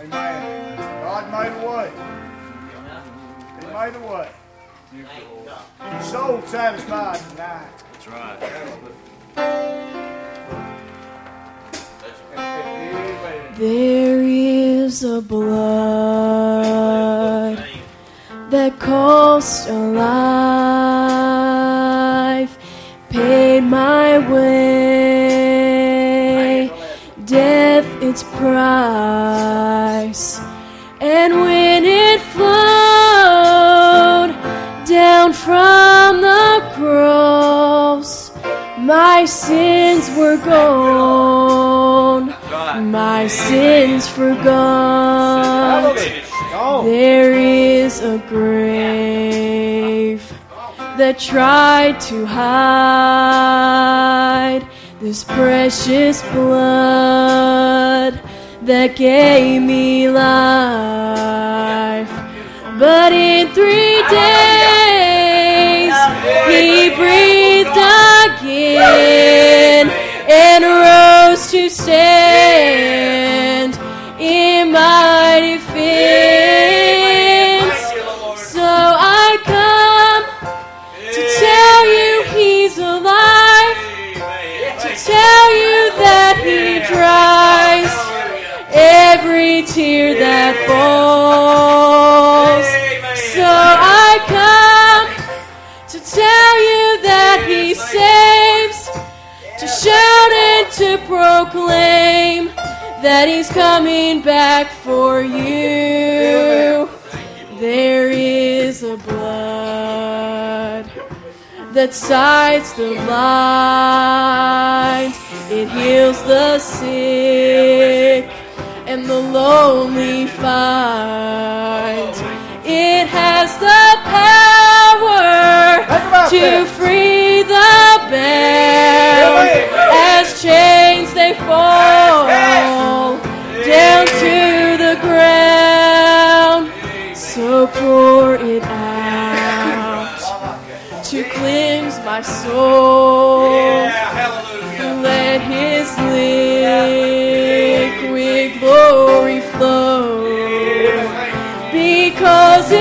Amen. God made a way. He made a way. Your soul satisfied tonight. That's right. There is a blood that cost a life, paid my way, death its price, and when it flowed down from the cross, my sins were gone. My sins forgone. There is a grave that tried to hide this precious blood that gave me life. But in three days, he breathed again and rose to stand tear that falls. So I come to tell you that he saves, to shout and to proclaim that he's coming back for you. There is a blood that sights the blind, it heals the sick and the lonely find. It has the power to free the bound as chains they fall down to the ground. So pour it out to cleanse my soul. Glory flow. Because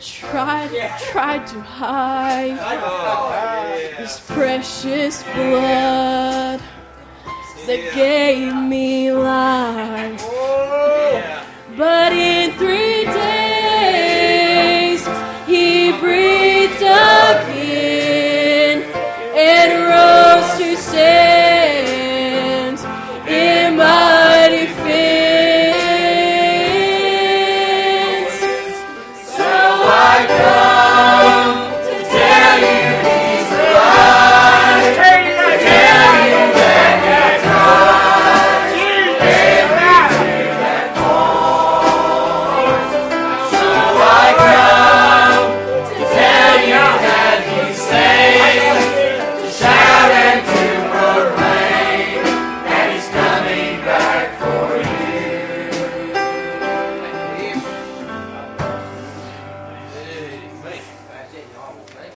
tried tried to hide this precious blood. That gave me life. But in three